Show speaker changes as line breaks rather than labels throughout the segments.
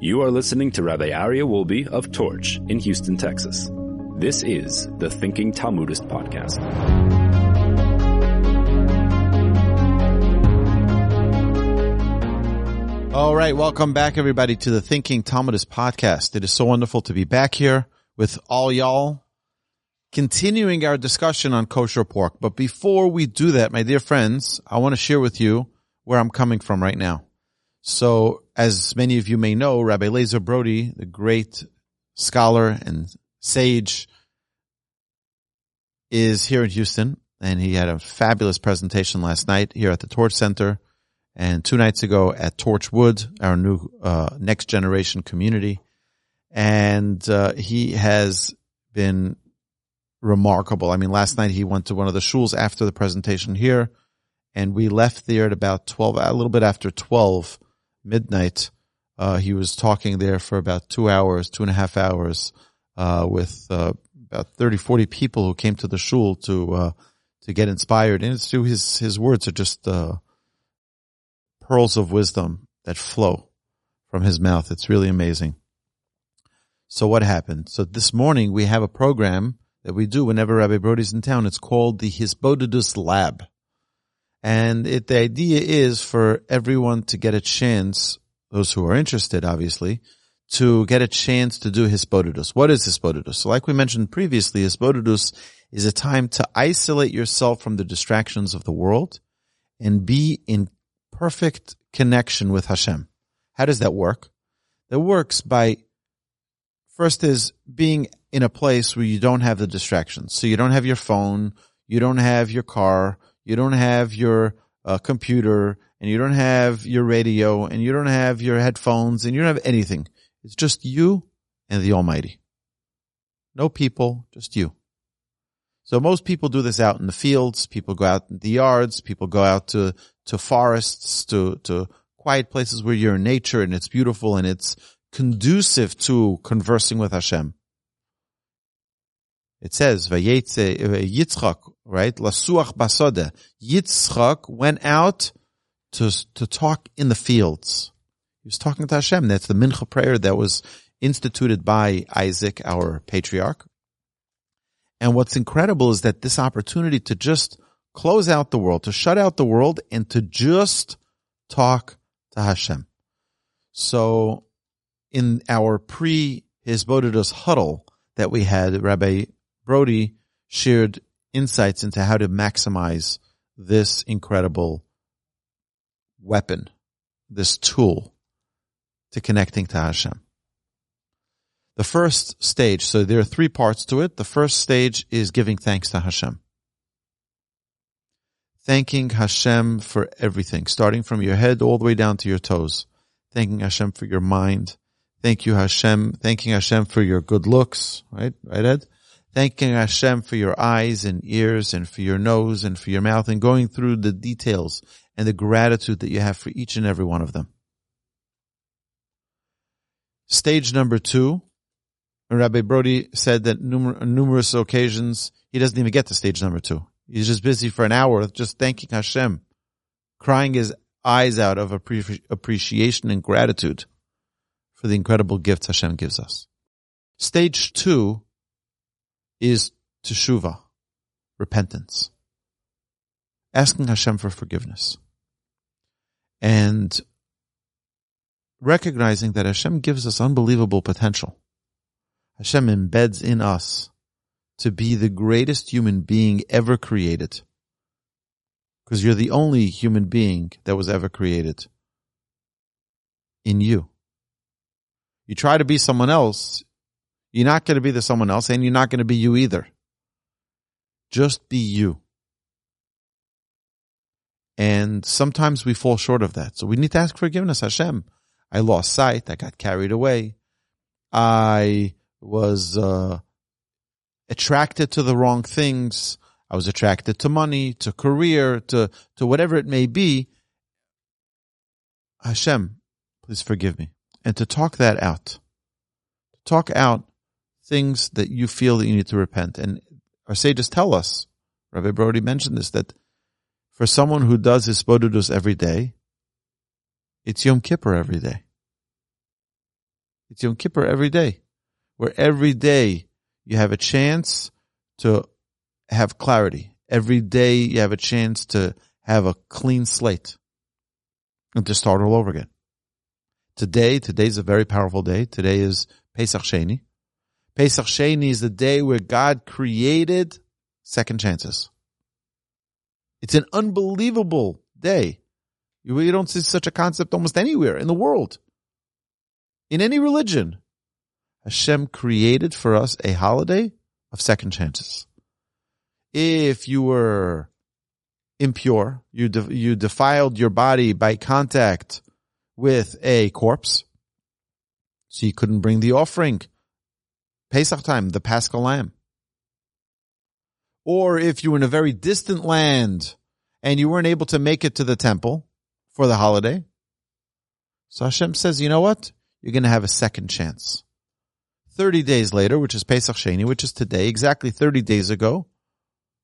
You are listening to Rabbi Aryeh Wolbe of Torch in Houston, Texas. This is the Thinking Talmudist Podcast.
All right, welcome back everybody to the Thinking Talmudist podcast. It is so wonderful to be back here with all y'all, continuing our discussion on kosher pork. But before we do that, my dear friends, I want to share with you where I'm coming from right now. So, as many of you may know, Rabbi Lazer Brody, the great scholar and sage, is here in Houston, and he had a fabulous presentation last night here at the Torch Center and two nights ago at Torchwood, our new uh, next generation community. And uh, he has been remarkable. I mean, last night he went to one of the shuls after the presentation here, and we left there at about 12, a little bit after 12 midnight. Uh, he was talking there for about two hours, two and a half hours, uh, with uh, about 30, 40 people who came to the shul to uh, to get inspired. And it's his his words are just pearls of wisdom that flow from his mouth. It's really amazing. So what happened? So this morning we have a program that we do whenever Rabbi Brody's in town. It's called the Hisbodedus Lab. And it, the idea is for everyone to get a chance, those who are interested, obviously, to get a chance to do Hisbodedus. What is Hisbodedus? So like we mentioned previously, Hisbodedus is a time to isolate yourself from the distractions of the world and be in perfect connection with Hashem. How does that work? That works by first is being in a place where you don't have the distractions. So you don't have your phone, you don't have your car, you don't have your uh, computer, and you don't have your radio, and you don't have your headphones, and you don't have anything. It's just you and the Almighty. No people, just you. So most people do this out in the fields. People go out in the yards. People go out to, to forests, to, to quiet places where you're in nature and it's beautiful and it's conducive to conversing with Hashem. It says, Yitzchak, right? Lasuach basode. Yitzchak went out to, to talk in the fields. He was talking to Hashem. That's the mincha prayer that was instituted by Isaac, our patriarch. And what's incredible is that this opportunity to just close out the world, to shut out the world and to just talk to Hashem. So in our pre Hisbodedus huddle that we had, Rabbi Brody shared insights into how to maximize this incredible weapon, this tool to connecting to Hashem. The first stage, so there are three parts to it. The first stage is giving thanks to Hashem. Thanking Hashem for everything, starting from your head all the way down to your toes. Thanking Hashem for your mind. Thank you, Hashem. Thanking Hashem for your good looks, right? Right, Ed? Thanking Hashem for your eyes and ears and for your nose and for your mouth and going through the details and the gratitude that you have for each and every one of them. Stage number two Rabbi Brody said that numer- numerous occasions he doesn't even get to stage number two. He's just busy for an hour just thanking Hashem, crying his eyes out of appre- appreciation and gratitude for the incredible gifts Hashem gives us. Stage two is teshuva, repentance, asking Hashem for forgiveness, and recognizing that Hashem gives us unbelievable potential. Hashem embeds in us to be the greatest human being ever created. Because you're the only human being that was ever created in you. You try to be someone else, you're not going to be the someone else and you're not going to be you either. Just be you. And sometimes we fall short of that. So we need to ask forgiveness, Hashem. I lost sight. I got carried away. I was uh, attracted to the wrong things. I was attracted to money, to career, to to whatever it may be. Hashem, please forgive me, and to talk that out, to talk out things that you feel that you need to repent. And our sages tell us, Rabbi Brody mentioned this, that for someone who does hisbodedus every day, it's Yom Kippur every day. It's Yom Kippur every day, where every day you have a chance to have clarity. Every day you have a chance to have a clean slate and to start all over again. Today, today's a very powerful day. Today is Pesach Sheni. Pesach Sheni is the day where God created second chances. It's an unbelievable day. You, you don't see such a concept almost anywhere in the world. In any religion. Hashem created for us a holiday of second chances. If you were impure, you, de- you defiled your body by contact with a corpse, so you couldn't bring the offering. Pesach time, the Paschal Lamb. Or if you were in a very distant land and you weren't able to make it to the temple for the holiday, so Hashem says, you know what? You're going to have a second chance. 30 days later, which is Pesach Sheni, which is today, exactly 30 days ago,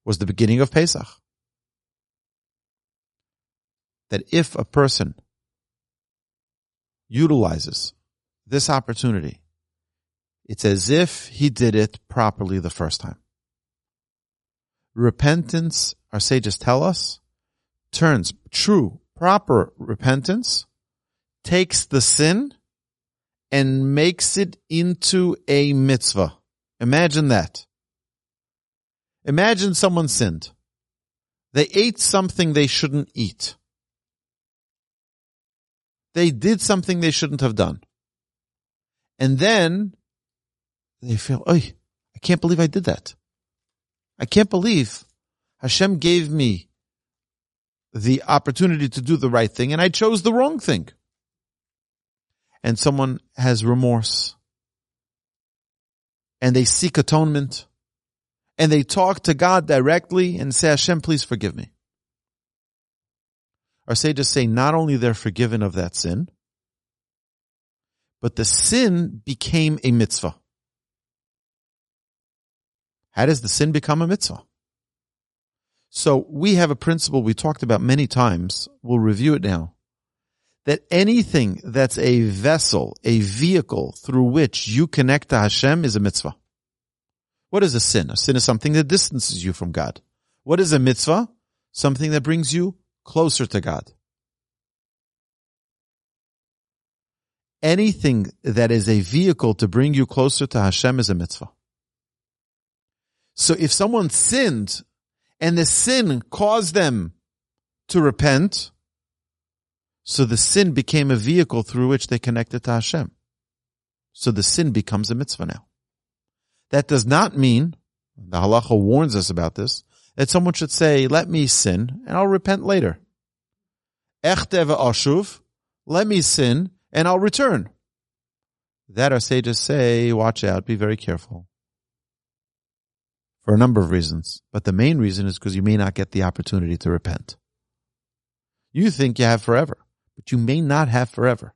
was the beginning of Pesach. That if a person utilizes this opportunity, it's as if he did it properly the first time. Repentance, our sages tell us, turns true, proper repentance, takes the sin and makes it into a mitzvah. Imagine that. Imagine someone sinned. They ate something they shouldn't eat. They did something they shouldn't have done. And then they feel, oh, I can't believe I did that. I can't believe Hashem gave me the opportunity to do the right thing and I chose the wrong thing. And someone has remorse and they seek atonement and they talk to God directly and say, Hashem, please forgive me. Our sages say not only they're forgiven of that sin, but the sin became a mitzvah. How does the sin become a mitzvah? So we have a principle we talked about many times. We'll review it now. That anything that's a vessel, a vehicle through which you connect to Hashem is a mitzvah. What is a sin? A sin is something that distances you from God. What is a mitzvah? Something that brings you closer to God. Anything that is a vehicle to bring you closer to Hashem is a mitzvah. So if someone sinned and the sin caused them to repent, so the sin became a vehicle through which they connected to Hashem. So the sin becomes a mitzvah now. That does not mean, the halacha warns us about this, that someone should say, let me sin and I'll repent later. Echteva ashuv, let me sin and I'll return. That our sages say, watch out, be very careful for a number of reasons. But the main reason is because you may not get the opportunity to repent. You think you have forever, but you may not have forever.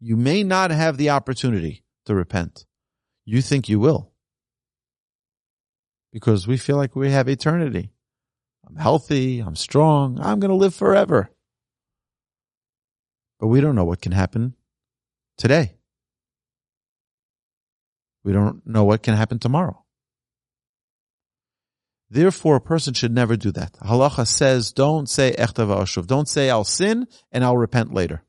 You may not have the opportunity to repent. You think you will. Because we feel like we have eternity. I'm healthy. I'm strong. I'm going to live forever. But we don't know what can happen today. We don't know what can happen tomorrow. Therefore, a person should never do that. Halacha says, don't say echtav ashuv. Don't say I'll sin and I'll repent later.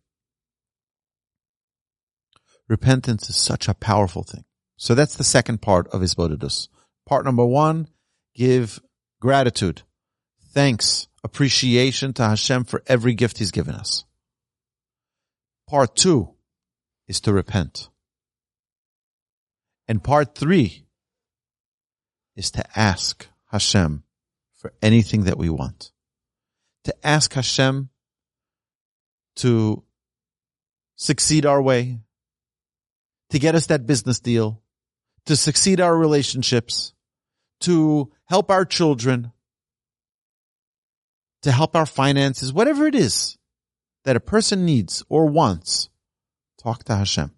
Repentance is such a powerful thing. So that's the second part of Hisbodedus. Part number one, give gratitude, thanks, appreciation to Hashem for every gift He's given us. Part two is to repent. And part three is to ask Hashem for anything that we want. To ask Hashem to succeed our way, to get us that business deal, to succeed our relationships, to help our children, to help our finances, whatever it is that a person needs or wants, talk to Hashem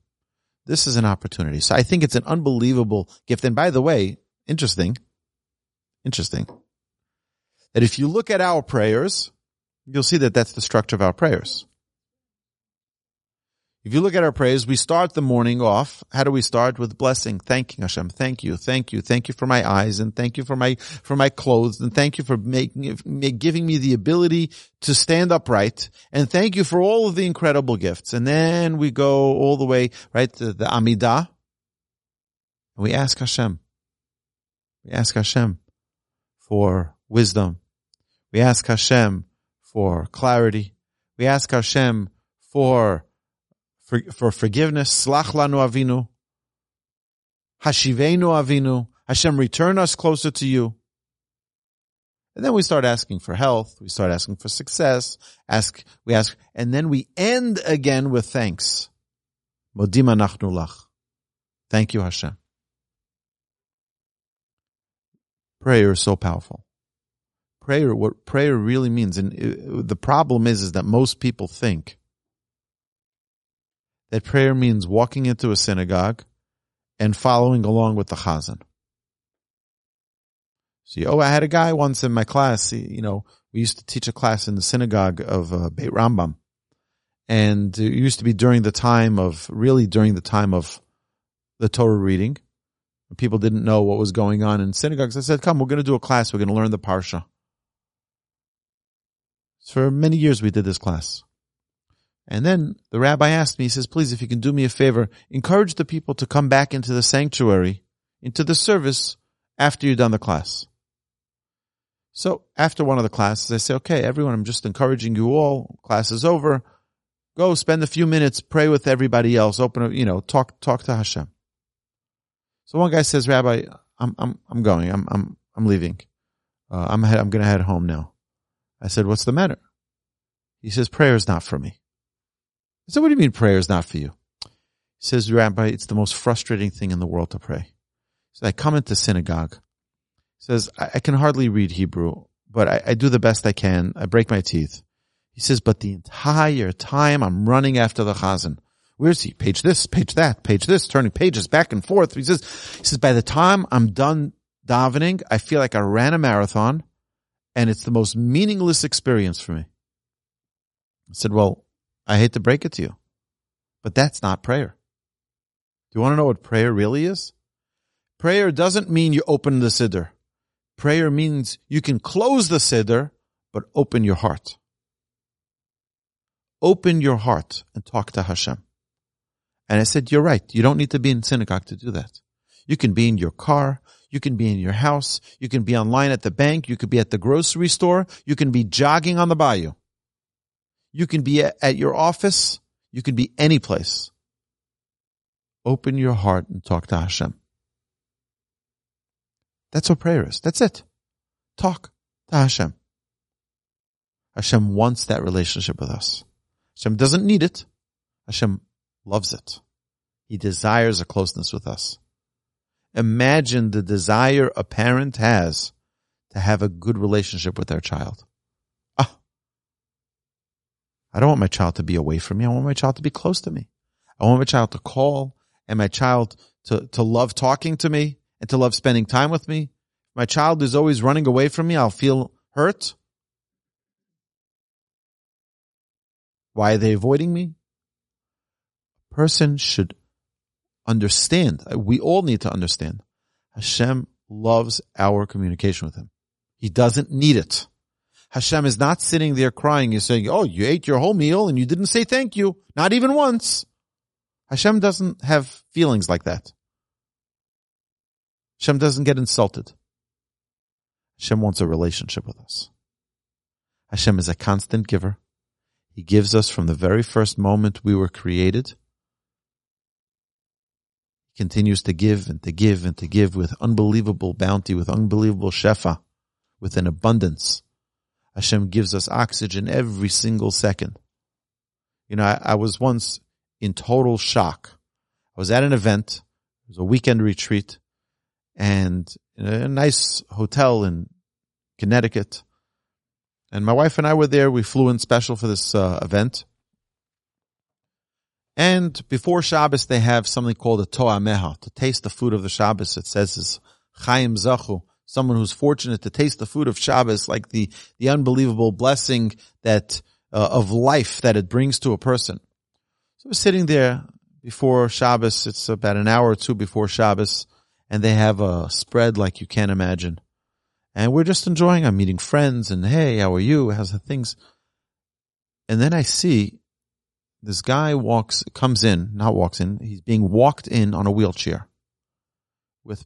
this is an opportunity. So I think it's an unbelievable gift. And by the way, interesting, interesting that if you look at our prayers, you'll see that that's the structure of our prayers. If you look at our prayers, we start the morning off. How do we start? With blessing, thanking Hashem. Thank you, thank you, thank you for my eyes, and thank you for my for my clothes, and thank you for making giving me the ability to stand upright, and thank you for all of the incredible gifts. And then we go all the way right to the Amidah, and we ask Hashem. We ask Hashem for wisdom. We ask Hashem for clarity. We ask Hashem for for, for forgiveness. Slach lanu avinu. Hashivenu avinu. Hashem, return us closer to you. And then we start asking for health. We start asking for success. Ask, we ask, and then we end again with thanks. Modima nachnu lach. Thank you, Hashem. Prayer is so powerful. Prayer, what prayer really means, and the problem is, is that most people think that prayer means walking into a synagogue and following along with the chazan. See, oh, I had a guy once in my class. You know, we used to teach a class in the synagogue of uh, Beit Rambam, and it used to be during the time of really during the time of the Torah reading. People didn't know what was going on in synagogues. I said, "Come, we're going to do a class. We're going to learn the parsha." So For many years, we did this class. And then the rabbi asked me, he says, please, if you can do me a favor, encourage the people to come back into the sanctuary, into the service after you've done the class. So after one of the classes, I say, okay, everyone, I'm just encouraging you all. Class is over. Go spend a few minutes, pray with everybody else, open, up you know, talk, talk to Hashem. So one guy says, Rabbi, I'm, I'm, I'm going. I'm, I'm, I'm leaving. Uh, I'm, I'm going to head home now. I said, what's the matter? He says, prayer is not for me. Said, what do you mean prayer is not for you? He says, Rabbi, it's the most frustrating thing in the world to pray. So I come into synagogue. He says, I, I can hardly read Hebrew, but I, I do the best I can. I break my teeth. He says, but the entire time I'm running after the chazan. Where's he? Page this, page that, page this, turning pages back and forth. He says, he says, by the time I'm done davening, I feel like I ran a marathon and it's the most meaningless experience for me. I said, well, I hate to break it to you, but that's not prayer. Do you want to know what prayer really is? Prayer doesn't mean you open the siddur. Prayer means you can close the siddur, but open your heart. Open your heart and talk to Hashem. And I said, you're right. You don't need to be in synagogue to do that. You can be in your car. You can be in your house. You can be online at the bank. You could be at the grocery store. You can be jogging on the bayou. You can be at your office. You can be any place. Open your heart and talk to Hashem. That's what prayer is. That's it. Talk to Hashem. Hashem wants that relationship with us. Hashem doesn't need it. Hashem loves it. He desires a closeness with us. Imagine the desire a parent has to have a good relationship with their child. I don't want my child to be away from me. I want my child to be close to me. I want my child to call and my child to, to love talking to me and to love spending time with me. My child is always running away from me. I'll feel hurt. Why are they avoiding me? A person should understand. We all need to understand. Hashem loves our communication with him. He doesn't need it. Hashem is not sitting there crying. You're saying, Oh, you ate your whole meal and you didn't say thank you. Not even once. Hashem doesn't have feelings like that. Hashem doesn't get insulted. Hashem wants a relationship with us. Hashem is a constant giver. He gives us from the very first moment we were created He continues to give and to give and to give with unbelievable bounty, with unbelievable shefa, with an abundance. Hashem gives us oxygen every single second. You know, I, I was once in total shock. I was at an event. It was a weekend retreat and a nice hotel in Connecticut. And my wife and I were there. We flew in special for this uh, event. And before Shabbos, they have something called a to'ameha, to taste the food of the Shabbos. It says is chaim zachu, someone who's fortunate to taste the food of Shabbos, like the, the unbelievable blessing that, uh, of life that it brings to a person. So we're sitting there before Shabbos. It's about an hour or two before Shabbos, and they have a spread like you can't imagine. And we're just enjoying. I'm meeting friends, and hey, how are you? How's the things? And then I see this guy walks, comes in, not walks in. He's being walked in on a wheelchair with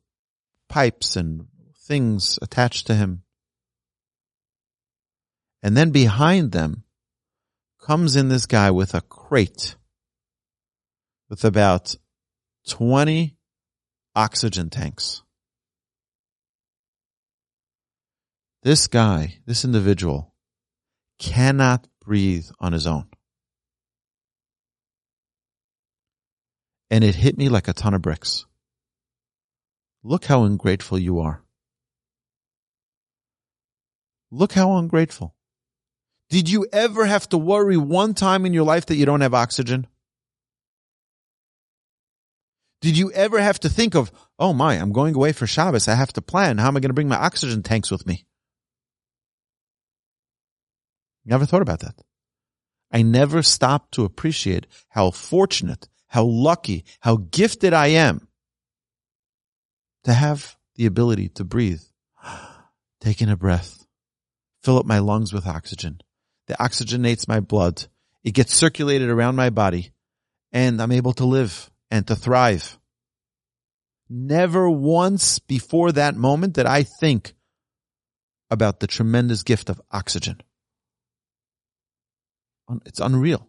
pipes and things attached to him. And then behind them comes in this guy with a crate with about 20 oxygen tanks. This guy, this individual cannot breathe on his own. And it hit me like a ton of bricks. Look how ungrateful you are. Look how ungrateful. Did you ever have to worry one time in your life that you don't have oxygen? Did you ever have to think of, oh my, I'm going away for Shabbos. I have to plan. How am I going to bring my oxygen tanks with me? Never thought about that. I never stopped to appreciate how fortunate, how lucky, how gifted I am to have the ability to breathe, taking a breath, fill up my lungs with oxygen. That oxygenates my blood. It gets circulated around my body and I'm able to live and to thrive. Never once before that moment did I think about the tremendous gift of oxygen. It's unreal.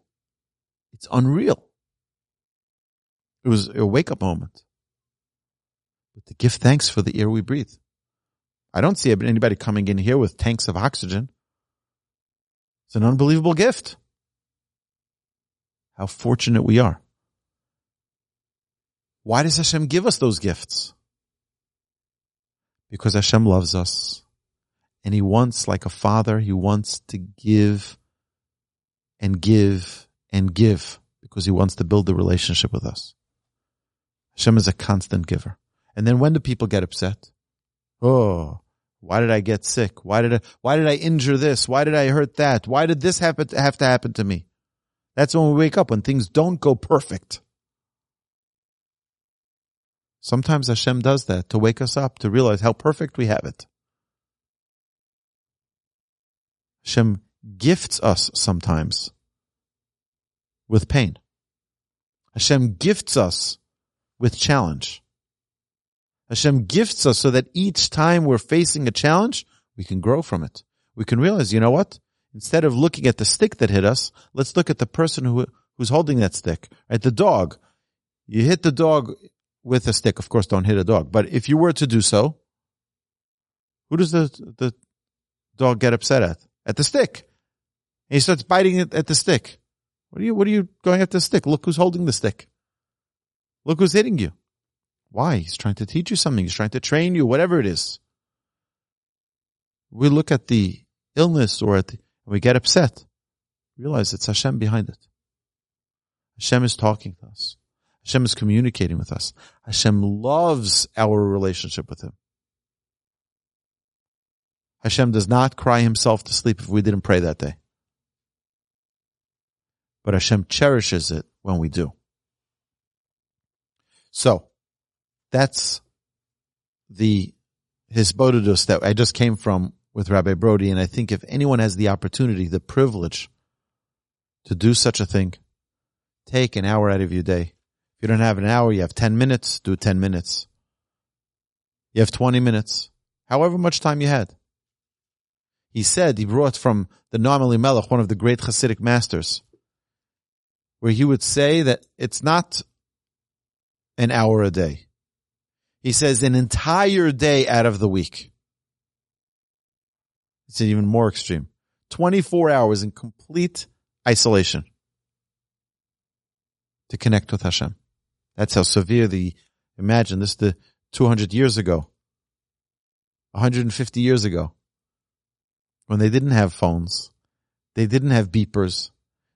It's unreal. It was a wake up moment. But to give thanks for the air we breathe. I don't see anybody coming in here with tanks of oxygen. It's an unbelievable gift. How fortunate we are. Why does Hashem give us those gifts? Because Hashem loves us. And He wants, like a father, He wants to give and give and give because He wants to build the relationship with us. Hashem is a constant giver. And then when do people get upset? Oh, why did I get sick? Why did I, why did I injure this? Why did I hurt that? Why did this happen have to happen to me? That's when we wake up, when things don't go perfect. Sometimes Hashem does that to wake us up, to realize how perfect we have it. Hashem gifts us sometimes with pain. Hashem gifts us with challenge. Hashem gifts us so that each time we're facing a challenge, we can grow from it. We can realize, you know what? Instead of looking at the stick that hit us, let's look at the person who, who's holding that stick, right? The dog. You hit the dog with a stick. Of course, don't hit a dog. But if you were to do so, who does the, the dog get upset at? At the stick. And he starts biting it at the stick. What are you, what are you going at the stick? Look who's holding the stick. Look who's hitting you. Why? He's trying to teach you something. He's trying to train you, whatever it is. We look at the illness or at the, we get upset. Realize it's Hashem behind it. Hashem is talking to us. Hashem is communicating with us. Hashem loves our relationship with Him. Hashem does not cry himself to sleep if we didn't pray that day. But Hashem cherishes it when we do. So, that's the hisbodedus that I just came from with Rabbi Brody. And I think if anyone has the opportunity, the privilege to do such a thing, take an hour out of your day. If you don't have an hour, you have 10 minutes, do 10 minutes. You have 20 minutes, however much time you had. He said, he brought from the Noam Elimelech, one of the great Hasidic masters, where he would say that it's not an hour a day. He says an entire day out of the week. It's even more extreme. 24 hours in complete isolation to connect with Hashem. That's how severe the, imagine this the 200 years ago, 150 years ago, when they didn't have phones, they didn't have beepers,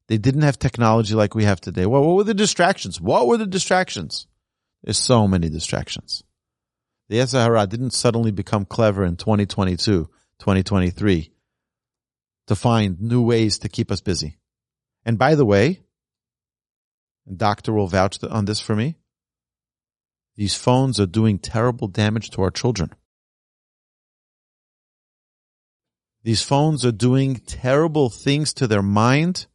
they didn't have technology like we have today. Well, what were the distractions? What were the distractions? There's so many distractions. The Yetzer didn't suddenly become clever in 2022, 2023 to find new ways to keep us busy. And by the way, and doctor will vouch on this for me. These phones are doing terrible damage to our children. These phones are doing terrible things to their mind.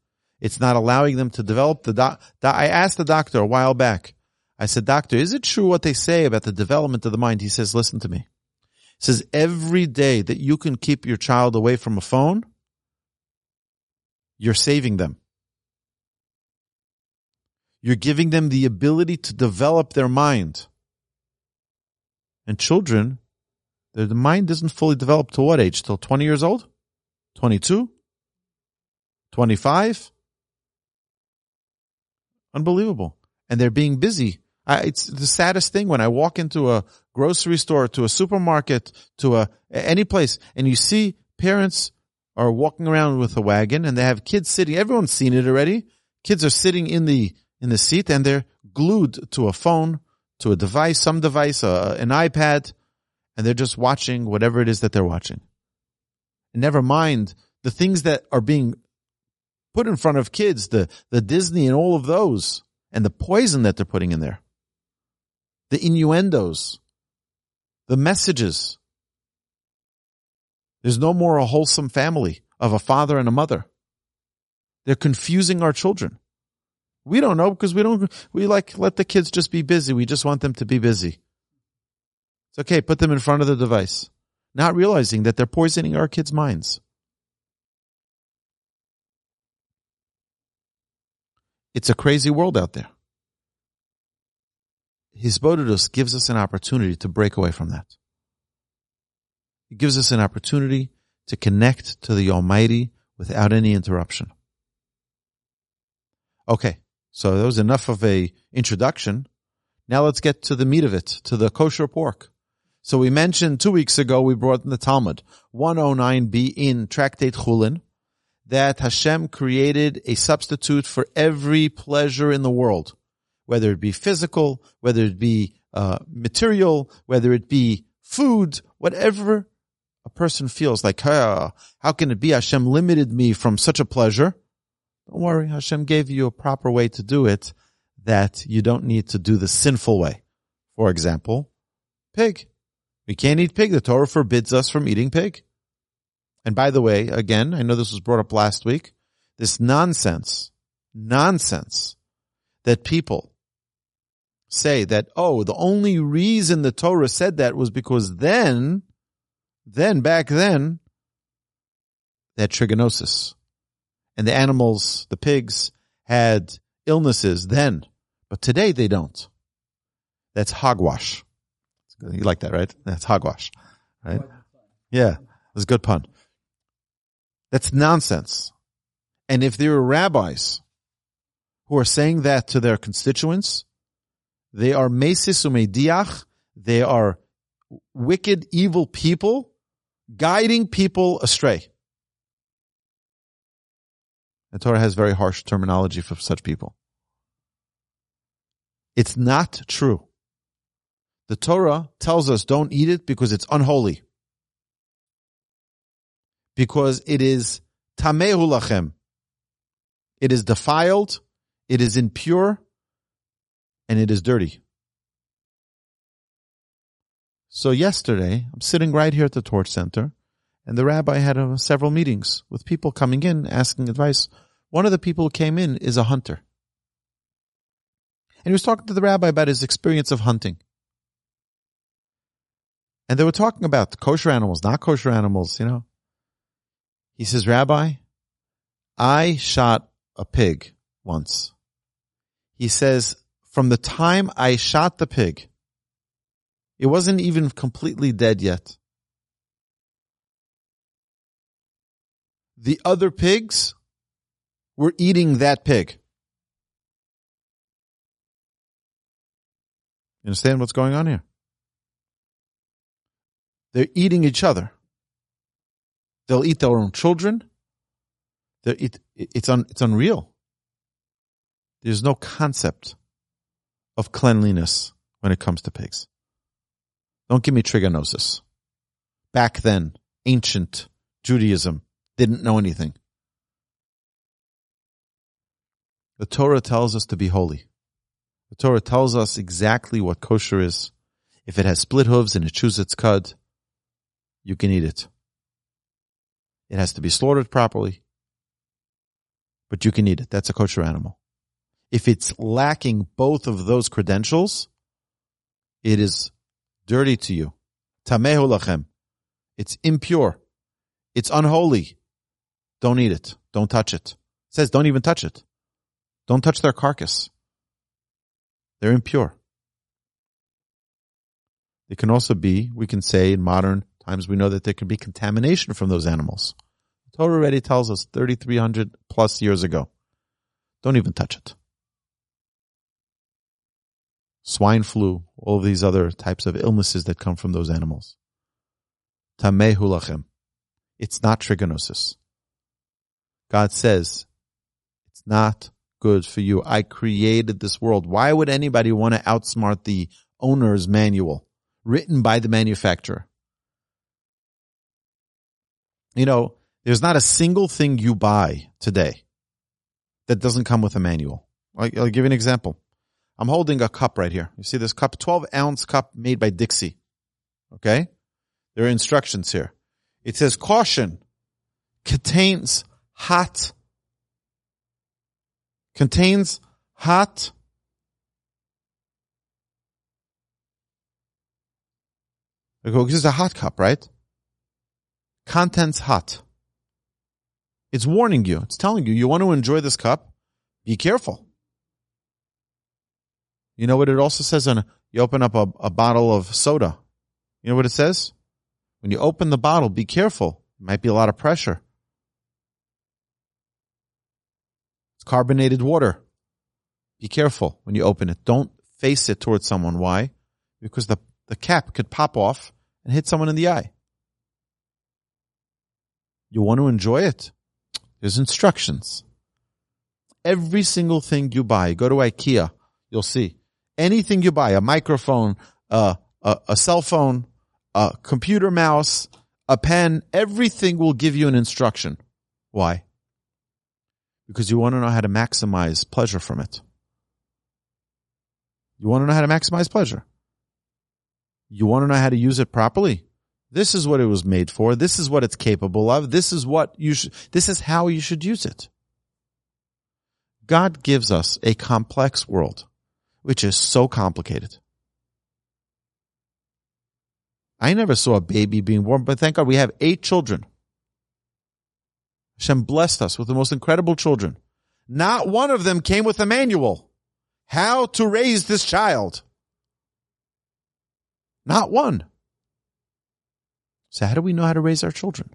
It's not allowing them to develop the doc. I asked the doctor a while back. I said, doctor, is it true what they say about the development of the mind? He says, listen to me. He says, every day that you can keep your child away from a phone, you're saving them. You're giving them the ability to develop their mind. And children, the mind isn't fully developed to what age? Till 20 years old? 22? 25? Unbelievable. And they're being busy. I, it's the saddest thing when I walk into a grocery store, to a supermarket, to a, any place, and you see parents are walking around with a wagon and they have kids sitting. Everyone's seen it already. Kids are sitting in the, in the seat and they're glued to a phone, to a device, some device, uh, an iPad, and they're just watching whatever it is that they're watching. And never mind the things that are being put in front of kids, the, the Disney and all of those, and the poison that they're putting in there, the innuendos, the messages. There's no more a wholesome family of a father and a mother. They're confusing our children. We don't know because we don't, we like let the kids just be busy. We just want them to be busy. It's okay. Put them in front of the device, not realizing that they're poisoning our kids' minds. It's a crazy world out there. Hisbodedus gives us an opportunity to break away from that. It gives us an opportunity to connect to the Almighty without any interruption. Okay, so that was enough of a introduction. Now let's get to the meat of it, to the kosher pork. So we mentioned two weeks ago, we brought in the Talmud, 109b in Tractate Chulin, that Hashem created a substitute for every pleasure in the world, whether it be physical, whether it be uh, material, whether it be food, whatever a person feels like, how can it be Hashem limited me from such a pleasure? Don't worry, Hashem gave you a proper way to do it that you don't need to do the sinful way. For example, pig. We can't eat pig. The Torah forbids us from eating pig. And by the way, again, I know this was brought up last week, this nonsense, nonsense that people say that, oh, the only reason the Torah said that was because then, then back then, they had trichinosis. And the animals, the pigs, had illnesses then, but today they don't. That's hogwash. You like that, right? That's hogwash, right? Yeah, that's a good pun. That's nonsense. And if there are rabbis who are saying that to their constituents, they are mesis umediach. They are wicked, evil people guiding people astray. The Torah has very harsh terminology for such people. It's not true. The Torah tells us don't eat it because it's unholy. Because it is tamehu lachem. It is defiled, it is impure, and it is dirty. So yesterday, I'm sitting right here at the Torch Center, and the rabbi had uh, several meetings with people coming in asking advice. One of the people who came in is a hunter. And he was talking to the rabbi about his experience of hunting. And they were talking about kosher animals, not kosher animals, you know. He says, Rabbi, I shot a pig once. He says, from the time I shot the pig, it wasn't even completely dead yet. The other pigs were eating that pig. You understand what's going on here? They're eating each other. They'll eat their own children. It's, un, it's unreal. There's no concept of cleanliness when it comes to pigs. Don't give me trichinosis. Back then, ancient Judaism didn't know anything. The Torah tells us to be holy. The Torah tells us exactly what kosher is. If it has split hooves and it chews its cud, you can eat it. It has to be slaughtered properly, but you can eat it. That's a kosher animal. If it's lacking both of those credentials, it is dirty to you. Tamehu lachem. It's impure. It's unholy. Don't eat it. Don't touch it. It says don't even touch it. Don't touch their carcass. They're impure. It can also be, we can say in modern times, we know that there can be contamination from those animals. The Torah already tells us 3,300 plus years ago. Don't even touch it. Swine flu, all of these other types of illnesses that come from those animals. Tamehulachem. It's not trichinosis. God says, it's not good for you. I created this world. Why would anybody want to outsmart the owner's manual written by the manufacturer? You know, there's not a single thing you buy today that doesn't come with a manual. I'll, I'll give you an example. I'm holding a cup right here. You see this cup, 12 ounce cup made by Dixie. Okay. There are instructions here. It says caution contains hot, contains hot This is a hot cup, right? Contents hot. It's warning you. It's telling you, you want to enjoy this cup? Be careful. You know what it also says on, you open up a, a bottle of soda. You know what it says? When you open the bottle, be careful. It might be a lot of pressure. It's carbonated water. Be careful when you open it. Don't face it towards someone. Why? Because the, the cap could pop off and hit someone in the eye. You want to enjoy it? There's instructions. Every single thing you buy, go to IKEA, you'll see. Anything you buy, a microphone, uh, a, a cell phone, a computer mouse, a pen, everything will give you an instruction. Why? Because you want to know how to maximize pleasure from it. You want to know how to maximize pleasure. You want to know how to use it properly? This is what it was made for. This is what it's capable of. This is what you should, this is how you should use it. God gives us a complex world, which is so complicated. I never saw a baby being born, but thank God we have eight children. Hashem blessed us with the most incredible children. Not one of them came with a manual. How to raise this child. Not one. So how do we know how to raise our children?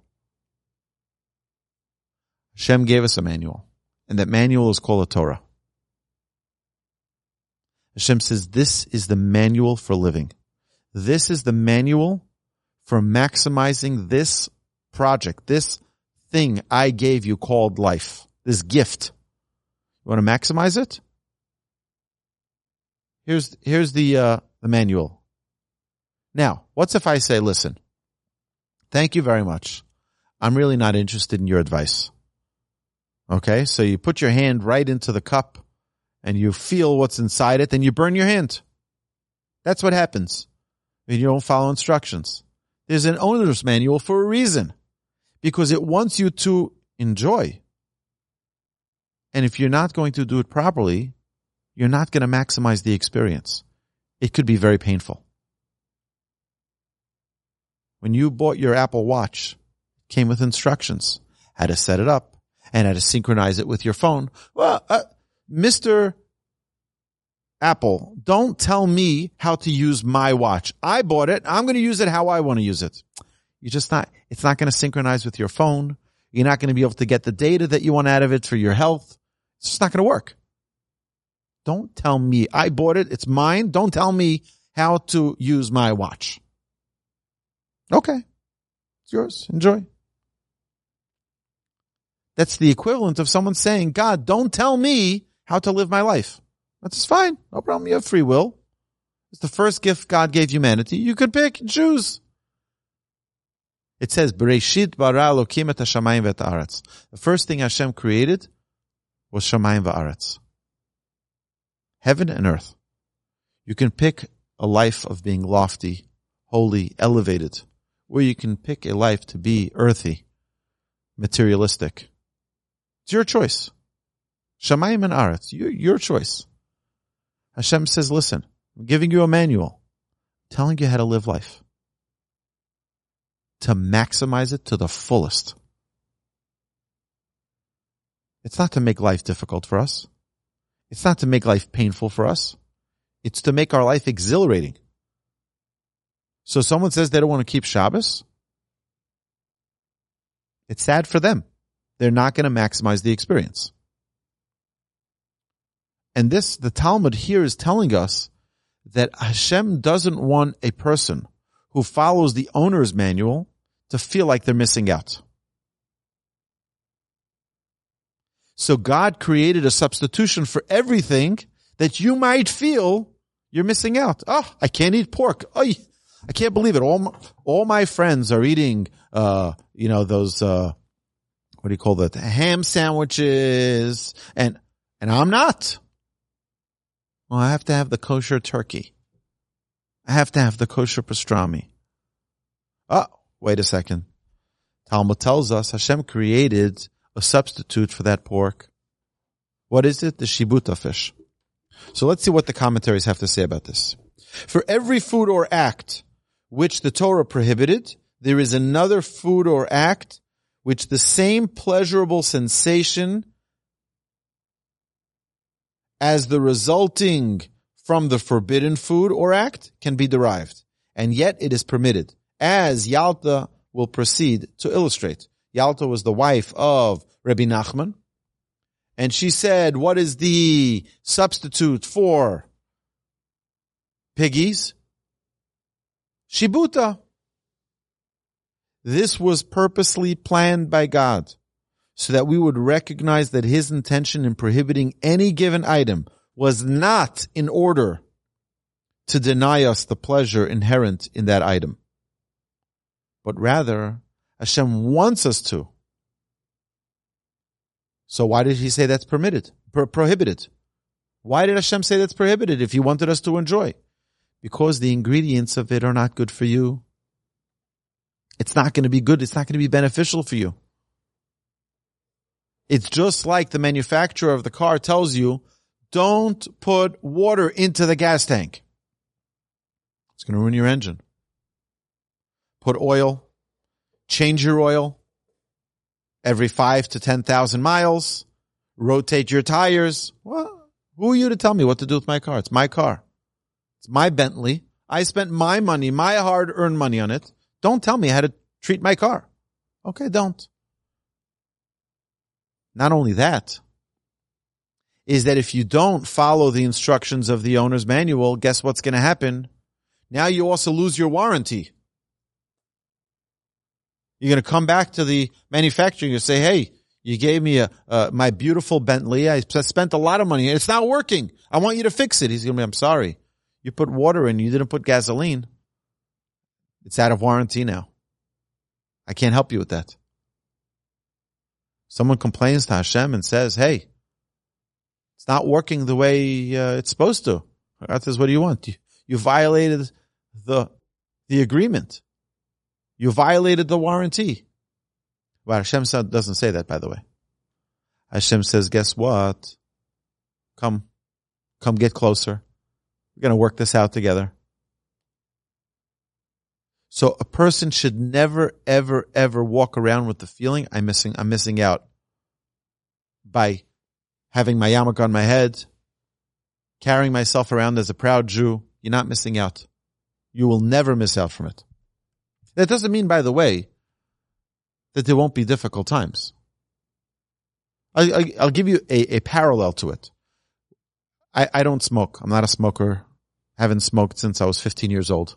Hashem gave us a manual, and that manual is called a Torah. Hashem says this is the manual for living. This is the manual for maximizing this project, this thing I gave you called life, this gift. You want to maximize it? Here's, here's the, uh, the manual. Now, what's if I say, listen, thank you very much. I'm really not interested in your advice. Okay. So you put your hand right into the cup and you feel what's inside it, then you burn your hand. That's what happens when you don't follow instructions. There's an owner's manual for a reason because it wants you to enjoy. And if you're not going to do it properly, you're not going to maximize the experience. It could be very painful. When you bought your Apple Watch, it came with instructions, how to set it up and how to synchronize it with your phone. Well, uh, Mr. Apple, don't tell me how to use my watch. I bought it. I'm going to use it how I want to use it. You're just not, it's not going to synchronize with your phone. You're not going to be able to get the data that you want out of it for your health. It's just not going to work. Don't tell me I bought it. It's mine. Don't tell me how to use my watch. Okay. It's yours. Enjoy. That's the equivalent of someone saying, God, don't tell me how to live my life. That's fine. No problem. You have free will. It's the first gift God gave humanity. You could pick and choose. It says, Bereshit bara Elokim et hashamayim The first thing Hashem created was shamayim v'aretz. heaven and earth. You can pick a life of being lofty, holy, elevated, or you can pick a life to be earthy, materialistic. It's your choice. Shamayim and Aretz, your, your choice. Hashem says, listen, I'm giving you a manual, telling you how to live life, to maximize it to the fullest. It's not to make life difficult for us. It's not to make life painful for us. It's to make our life exhilarating. So someone says they don't want to keep Shabbos. It's sad for them. They're not going to maximize the experience. And this, the Talmud here is telling us that Hashem doesn't want a person who follows the owner's manual to feel like they're missing out. So God created a substitution for everything that you might feel you're missing out. Oh, I can't eat pork. Oh, I can't believe it. All my, all my friends are eating, uh, you know, those, uh, what do you call that? Ham sandwiches and, and I'm not. Well, I have to have the kosher turkey. I have to have the kosher pastrami. Oh, wait a second. Talmud tells us Hashem created a substitute for that pork. What is it? The shibuta fish. So let's see what the commentaries have to say about this. For every food or act which the Torah prohibited, there is another food or act which the same pleasurable sensation as the resulting from the forbidden food or act can be derived, and yet it is permitted, as Yalta will proceed to illustrate. Yalta was the wife of Rabbi Nachman, and she said, what is the substitute for piggies? Shibuta. This was purposely planned by God so that we would recognize that his intention in prohibiting any given item was not in order to deny us the pleasure inherent in that item, but rather Hashem wants us to. So why did he say that's permitted, pro- prohibited? Why did Hashem say that's prohibited if he wanted us to enjoy? Because the ingredients of it are not good for you. It's not going to be good. It's not going to be beneficial for you. It's just like the manufacturer of the car tells you, don't put water into the gas tank. It's going to ruin your engine. Put oil, change your oil every five to 10,000 miles, rotate your tires. Well, who are you to tell me what to do with my car? It's my car. It's my Bentley. I spent my money, my hard earned money on it. Don't tell me how to treat my car. Okay, don't. Not only that, is that if you don't follow the instructions of the owner's manual, guess what's going to happen? Now you also lose your warranty. You're going to come back to the manufacturer and say, Hey, you gave me a, uh, my beautiful Bentley. I spent a lot of money. It's not working. I want you to fix it. He's going to be, I'm sorry. You put water in. You didn't put gasoline. It's out of warranty now. I can't help you with that. Someone complains to Hashem and says, Hey, it's not working the way uh, it's supposed to. God says, What do you want? You, you violated the, the agreement. You violated the warranty. Well, Hashem doesn't say that, by the way. Hashem says, Guess what? Come, come get closer. We're going to work this out together. So a person should never, ever, ever walk around with the feeling I'm missing, I'm missing out by having my yarmulke on my head, carrying myself around as a proud Jew. You're not missing out. You will never miss out from it. That doesn't mean, by the way, that there won't be difficult times. I, will give you a, a, parallel to it. I, I don't smoke. I'm not a smoker. I haven't smoked since I was 15 years old.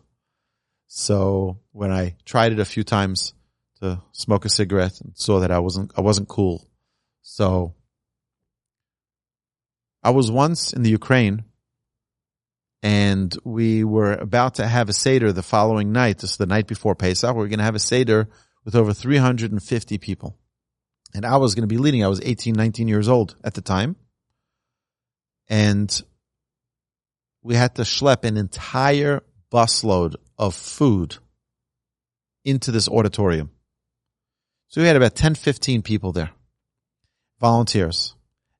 So when I tried it a few times to smoke a cigarette and saw that I wasn't, I wasn't cool. So I was once in the Ukraine and we were about to have a Seder the following night. This is the night before Pesach. We are going to have a Seder with over 350 people. And I was going to be leading. I was 18, 19 years old at the time. And we had to schlep an entire busload of food into this auditorium. So we had about 10, 15 people there, volunteers,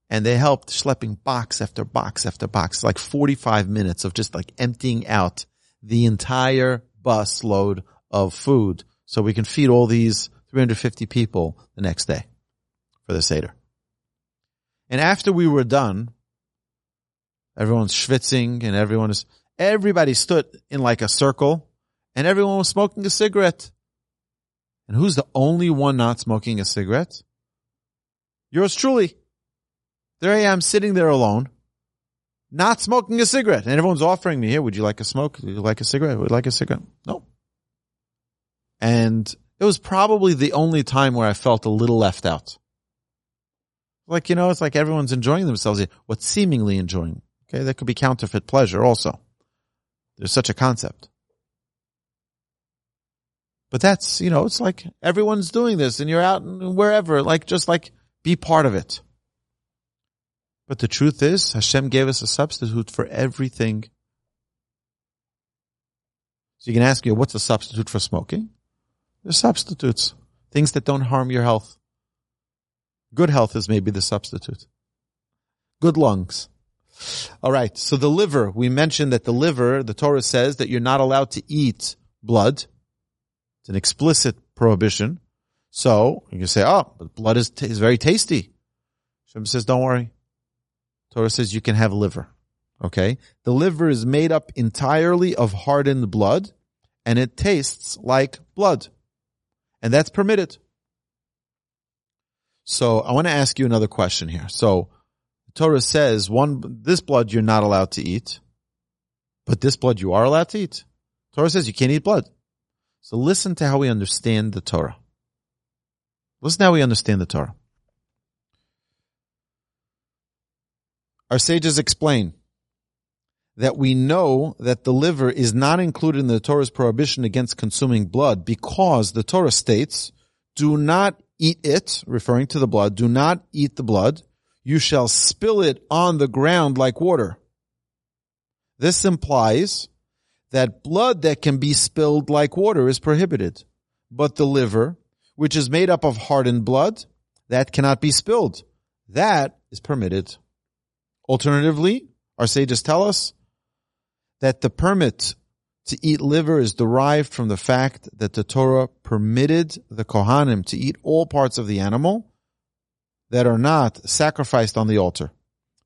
and they helped schlepping box after box after box, like 45 minutes of just like emptying out the entire bus load of food so we can feed all these 350 people the next day for the Seder. And after we were done, everyone's schwitzing and everyone is, everybody stood in like a circle and everyone was smoking a cigarette. And who's the only one not smoking a cigarette? Yours truly. There I am sitting there alone, not smoking a cigarette. And everyone's offering me here, would you like a smoke? Would you like a cigarette? Would you like a cigarette? No. And it was probably the only time where I felt a little left out. Like, you know, it's like everyone's enjoying themselves. What's seemingly enjoying. Okay. That could be counterfeit pleasure also. There's such a concept. But that's, you know, it's like everyone's doing this and you're out and wherever, like just like be part of it. But the truth is, Hashem gave us a substitute for everything. So you can ask you, what's a substitute for smoking? There's substitutes. Things that don't harm your health. Good health is maybe the substitute. Good lungs. All right. So the liver, we mentioned that the liver, the Torah says that you're not allowed to eat blood. It's an explicit prohibition. So you can say, oh, but blood is, t- is very tasty. Shem says, don't worry. Torah says you can have liver. Okay. The liver is made up entirely of hardened blood and it tastes like blood. And that's permitted. So I want to ask you another question here. So Torah says one, this blood you're not allowed to eat, but this blood you are allowed to eat. Torah says you can't eat blood. So listen to how we understand the Torah. Listen to how we understand the Torah. Our sages explain that we know that the liver is not included in the Torah's prohibition against consuming blood because the Torah states, do not eat it, referring to the blood, do not eat the blood. You shall spill it on the ground like water. This implies that blood that can be spilled like water is prohibited. But the liver, which is made up of hardened blood, that cannot be spilled. That is permitted. Alternatively, our sages tell us that the permit to eat liver is derived from the fact that the Torah permitted the Kohanim to eat all parts of the animal that are not sacrificed on the altar.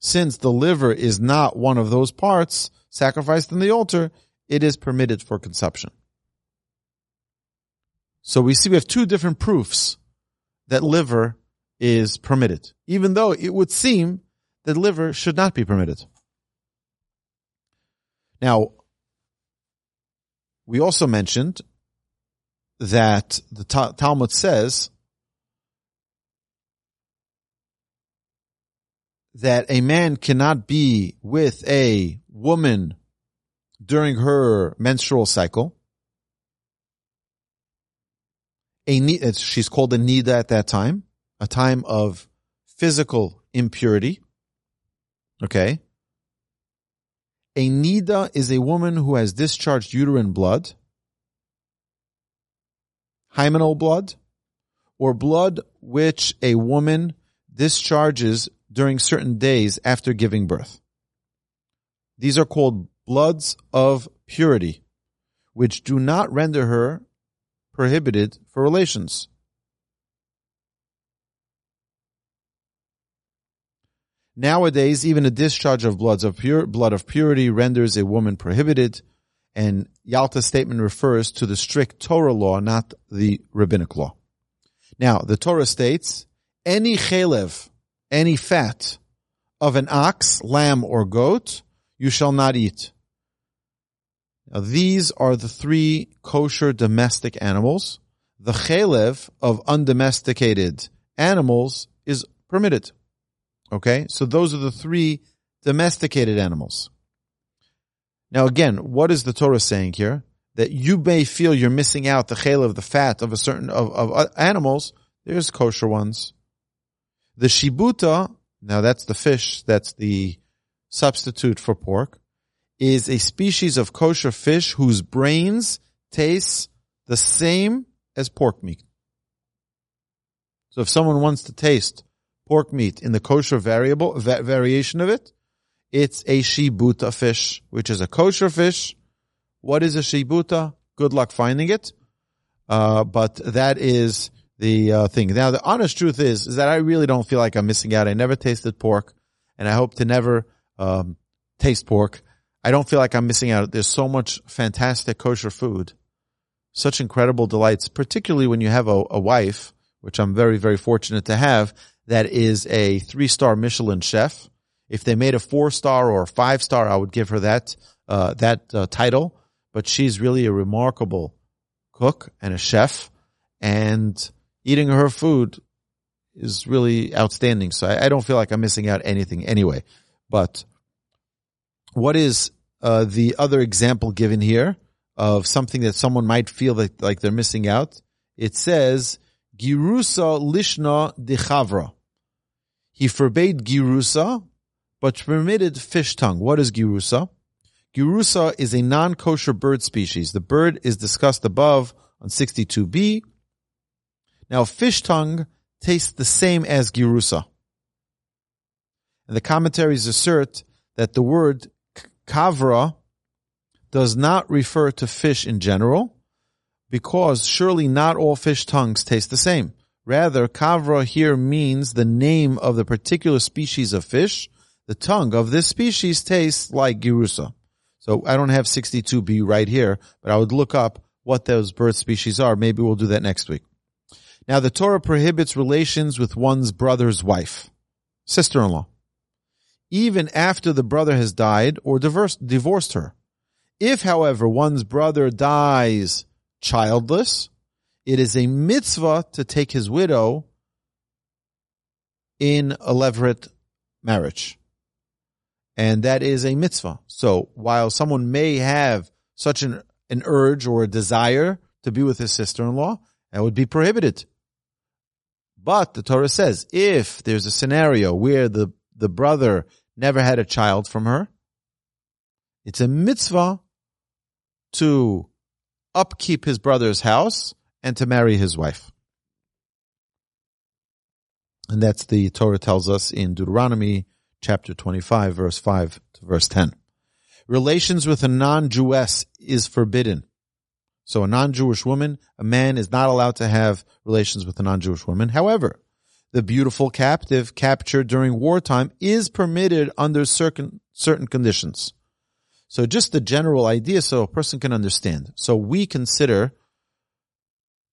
Since the liver is not one of those parts sacrificed on the altar, it is permitted for consumption. So we see we have two different proofs that liver is permitted, even though it would seem that liver should not be permitted. Now, we also mentioned that the Talmud says that a man cannot be with a woman during her menstrual cycle. A, uh, she's called a nida at that time, a time of physical impurity. Okay. A nida is a woman who has discharged uterine blood, hymenal blood, or blood which a woman discharges during certain days after giving birth. These are called bloods of purity, which do not render her prohibited for relations. Nowadays, even a discharge of bloods of pure, blood of purity renders a woman prohibited, and Yalta's statement refers to the strict Torah law, not the rabbinic law. Now, the Torah states, any chalev, any fat of an ox, lamb, or goat, you shall not eat. Now, these are the three kosher domestic animals. The chalev of undomesticated animals is permitted. Okay, so those are the three domesticated animals. Now again, what is the Torah saying here? That you may feel you're missing out the chayla of the fat of a certain of, of uh, animals. There's kosher ones. The shibuta, now that's the fish, that's the substitute for pork, is a species of kosher fish whose brains taste the same as pork meat. So if someone wants to taste pork meat in the kosher variable va- variation of it, it's a shibuta fish, which is a kosher fish. What is a shibuta? Good luck finding it. Uh, but that is the uh, thing. Now, the honest truth is, is that I really don't feel like I'm missing out. I never tasted pork, and I hope to never um, taste pork. I don't feel like I'm missing out. There's so much fantastic kosher food, such incredible delights, particularly when you have a, a wife, which I'm very, very fortunate to have, that is a three star Michelin chef. If they made a four star or five star, I would give her that uh, that uh, title. But she's really a remarkable cook and a chef, and eating her food is really outstanding. So I, I don't feel like I'm missing out anything anyway. But what is uh, the other example given here of something that someone might feel that, like they're missing out? It says girusa lishna dechavra. He forbade girusa, but permitted fish tongue. What is girusa? Girusa is a non-kosher bird species. The bird is discussed above on 62b. Now, fish tongue tastes the same as girusa. And the commentaries assert that the word kavra does not refer to fish in general, because surely not all fish tongues taste the same. Rather, kavra here means the name of the particular species of fish. The tongue of this species tastes like girusa. So I don't have 62b right here, but I would look up what those bird species are. Maybe we'll do that next week. Now the Torah prohibits relations with one's brother's wife, sister-in-law, even after the brother has died or divorced, her. If, however, one's brother dies childless, it is a mitzvah to take his widow in a levirate marriage. And that is a mitzvah. So while someone may have such an, an urge or a desire to be with his sister-in-law, that would be prohibited. But the Torah says if there's a scenario where the, the brother never had a child from her, it's a mitzvah to upkeep his brother's house and to marry his wife. And that's the Torah tells us in Deuteronomy chapter 25, verse 5 to verse 10. Relations with a non-Jewess is forbidden. So a non-Jewish woman, a man is not allowed to have relations with a non-Jewish woman. However, the beautiful captive captured during wartime is permitted under certain, certain conditions. So just the general idea so a person can understand. So we consider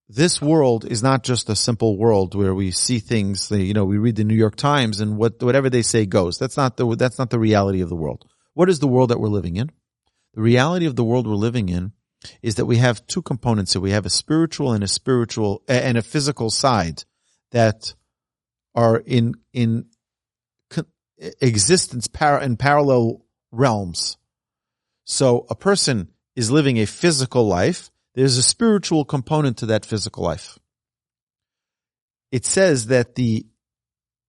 this world is not just a simple world where we see things, you know, we read the New York Times and what, whatever they say goes. That's not the, that's not the reality of the world. What is the world that we're living in? The reality of the world we're living in is that we have two components here. We have a spiritual and a spiritual and a physical side that are in, in existence in parallel realms. So a person is living a physical life. There's a spiritual component to that physical life. It says that the,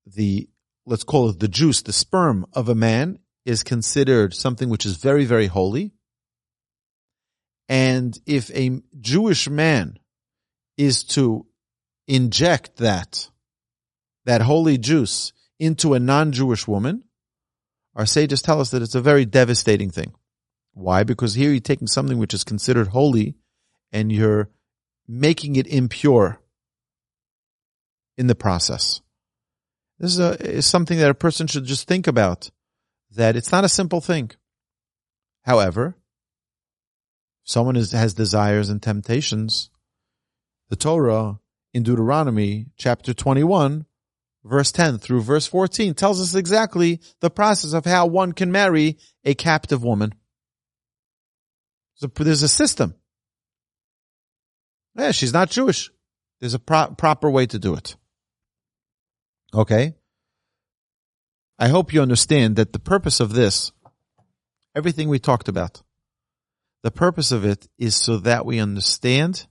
the, let's call it the juice, the sperm of a man is considered something which is very, very holy. And if a Jewish man is to inject that, that holy juice into a non-Jewish woman, our sages tell us that it's a very devastating thing. Why? Because here you're taking something which is considered holy and you're making it impure in the process. This is, a, is something that a person should just think about, that it's not a simple thing. However, someone is, has desires and temptations, the Torah in Deuteronomy chapter 21, verse 10 through verse 14 tells us exactly the process of how one can marry a captive woman. So there's a system. Yeah, she's not Jewish. There's a pro- proper way to do it. Okay. I hope you understand that the purpose of this, everything we talked about, the purpose of it is so that we understand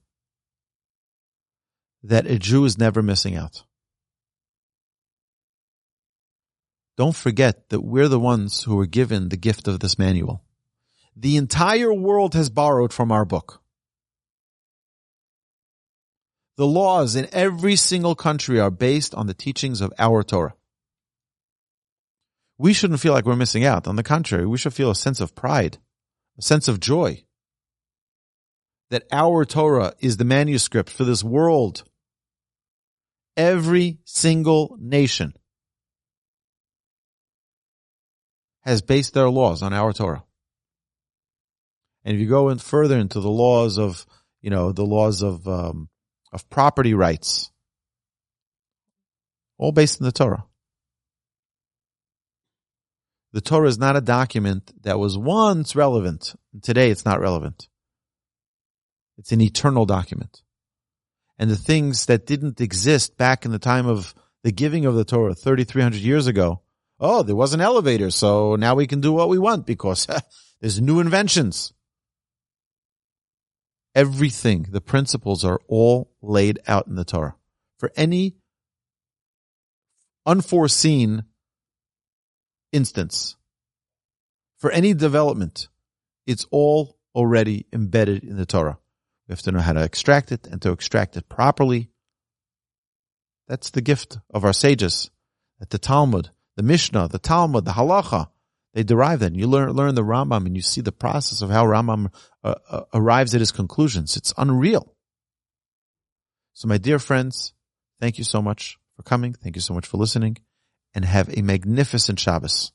that a Jew is never missing out. Don't forget that we're the ones who were given the gift of this manual. the entire world has borrowed from our book. The laws in every single country are based on the teachings of our Torah. We shouldn't feel like we're missing out. On the contrary, we should feel a sense of pride, a sense of joy that our Torah is the manuscript for this world. Every single nation has based their laws on our Torah. And if you go in further into the laws of, you know, the laws of um, of property rights, all based in the Torah. The Torah is not a document that was once relevant. Today it's not relevant. It's an eternal document. And the things that didn't exist back in the time of the giving of the Torah 3,300 years ago, oh, there was an elevator, so now we can do what we want because there's new inventions. Everything, the principles are all laid out in the Torah. For any unforeseen instance, for any development, it's all already embedded in the Torah. We have to know how to extract it and to extract it properly. That's the gift of our sages. At the Talmud, the Mishnah, the Talmud, the Halacha, they derive that. And you learn, learn the Rambam and you see the process of how Rambam uh, uh, arrives at his conclusions. It's unreal. So my dear friends, thank you so much for coming. Thank you so much for listening and have a magnificent Shabbos.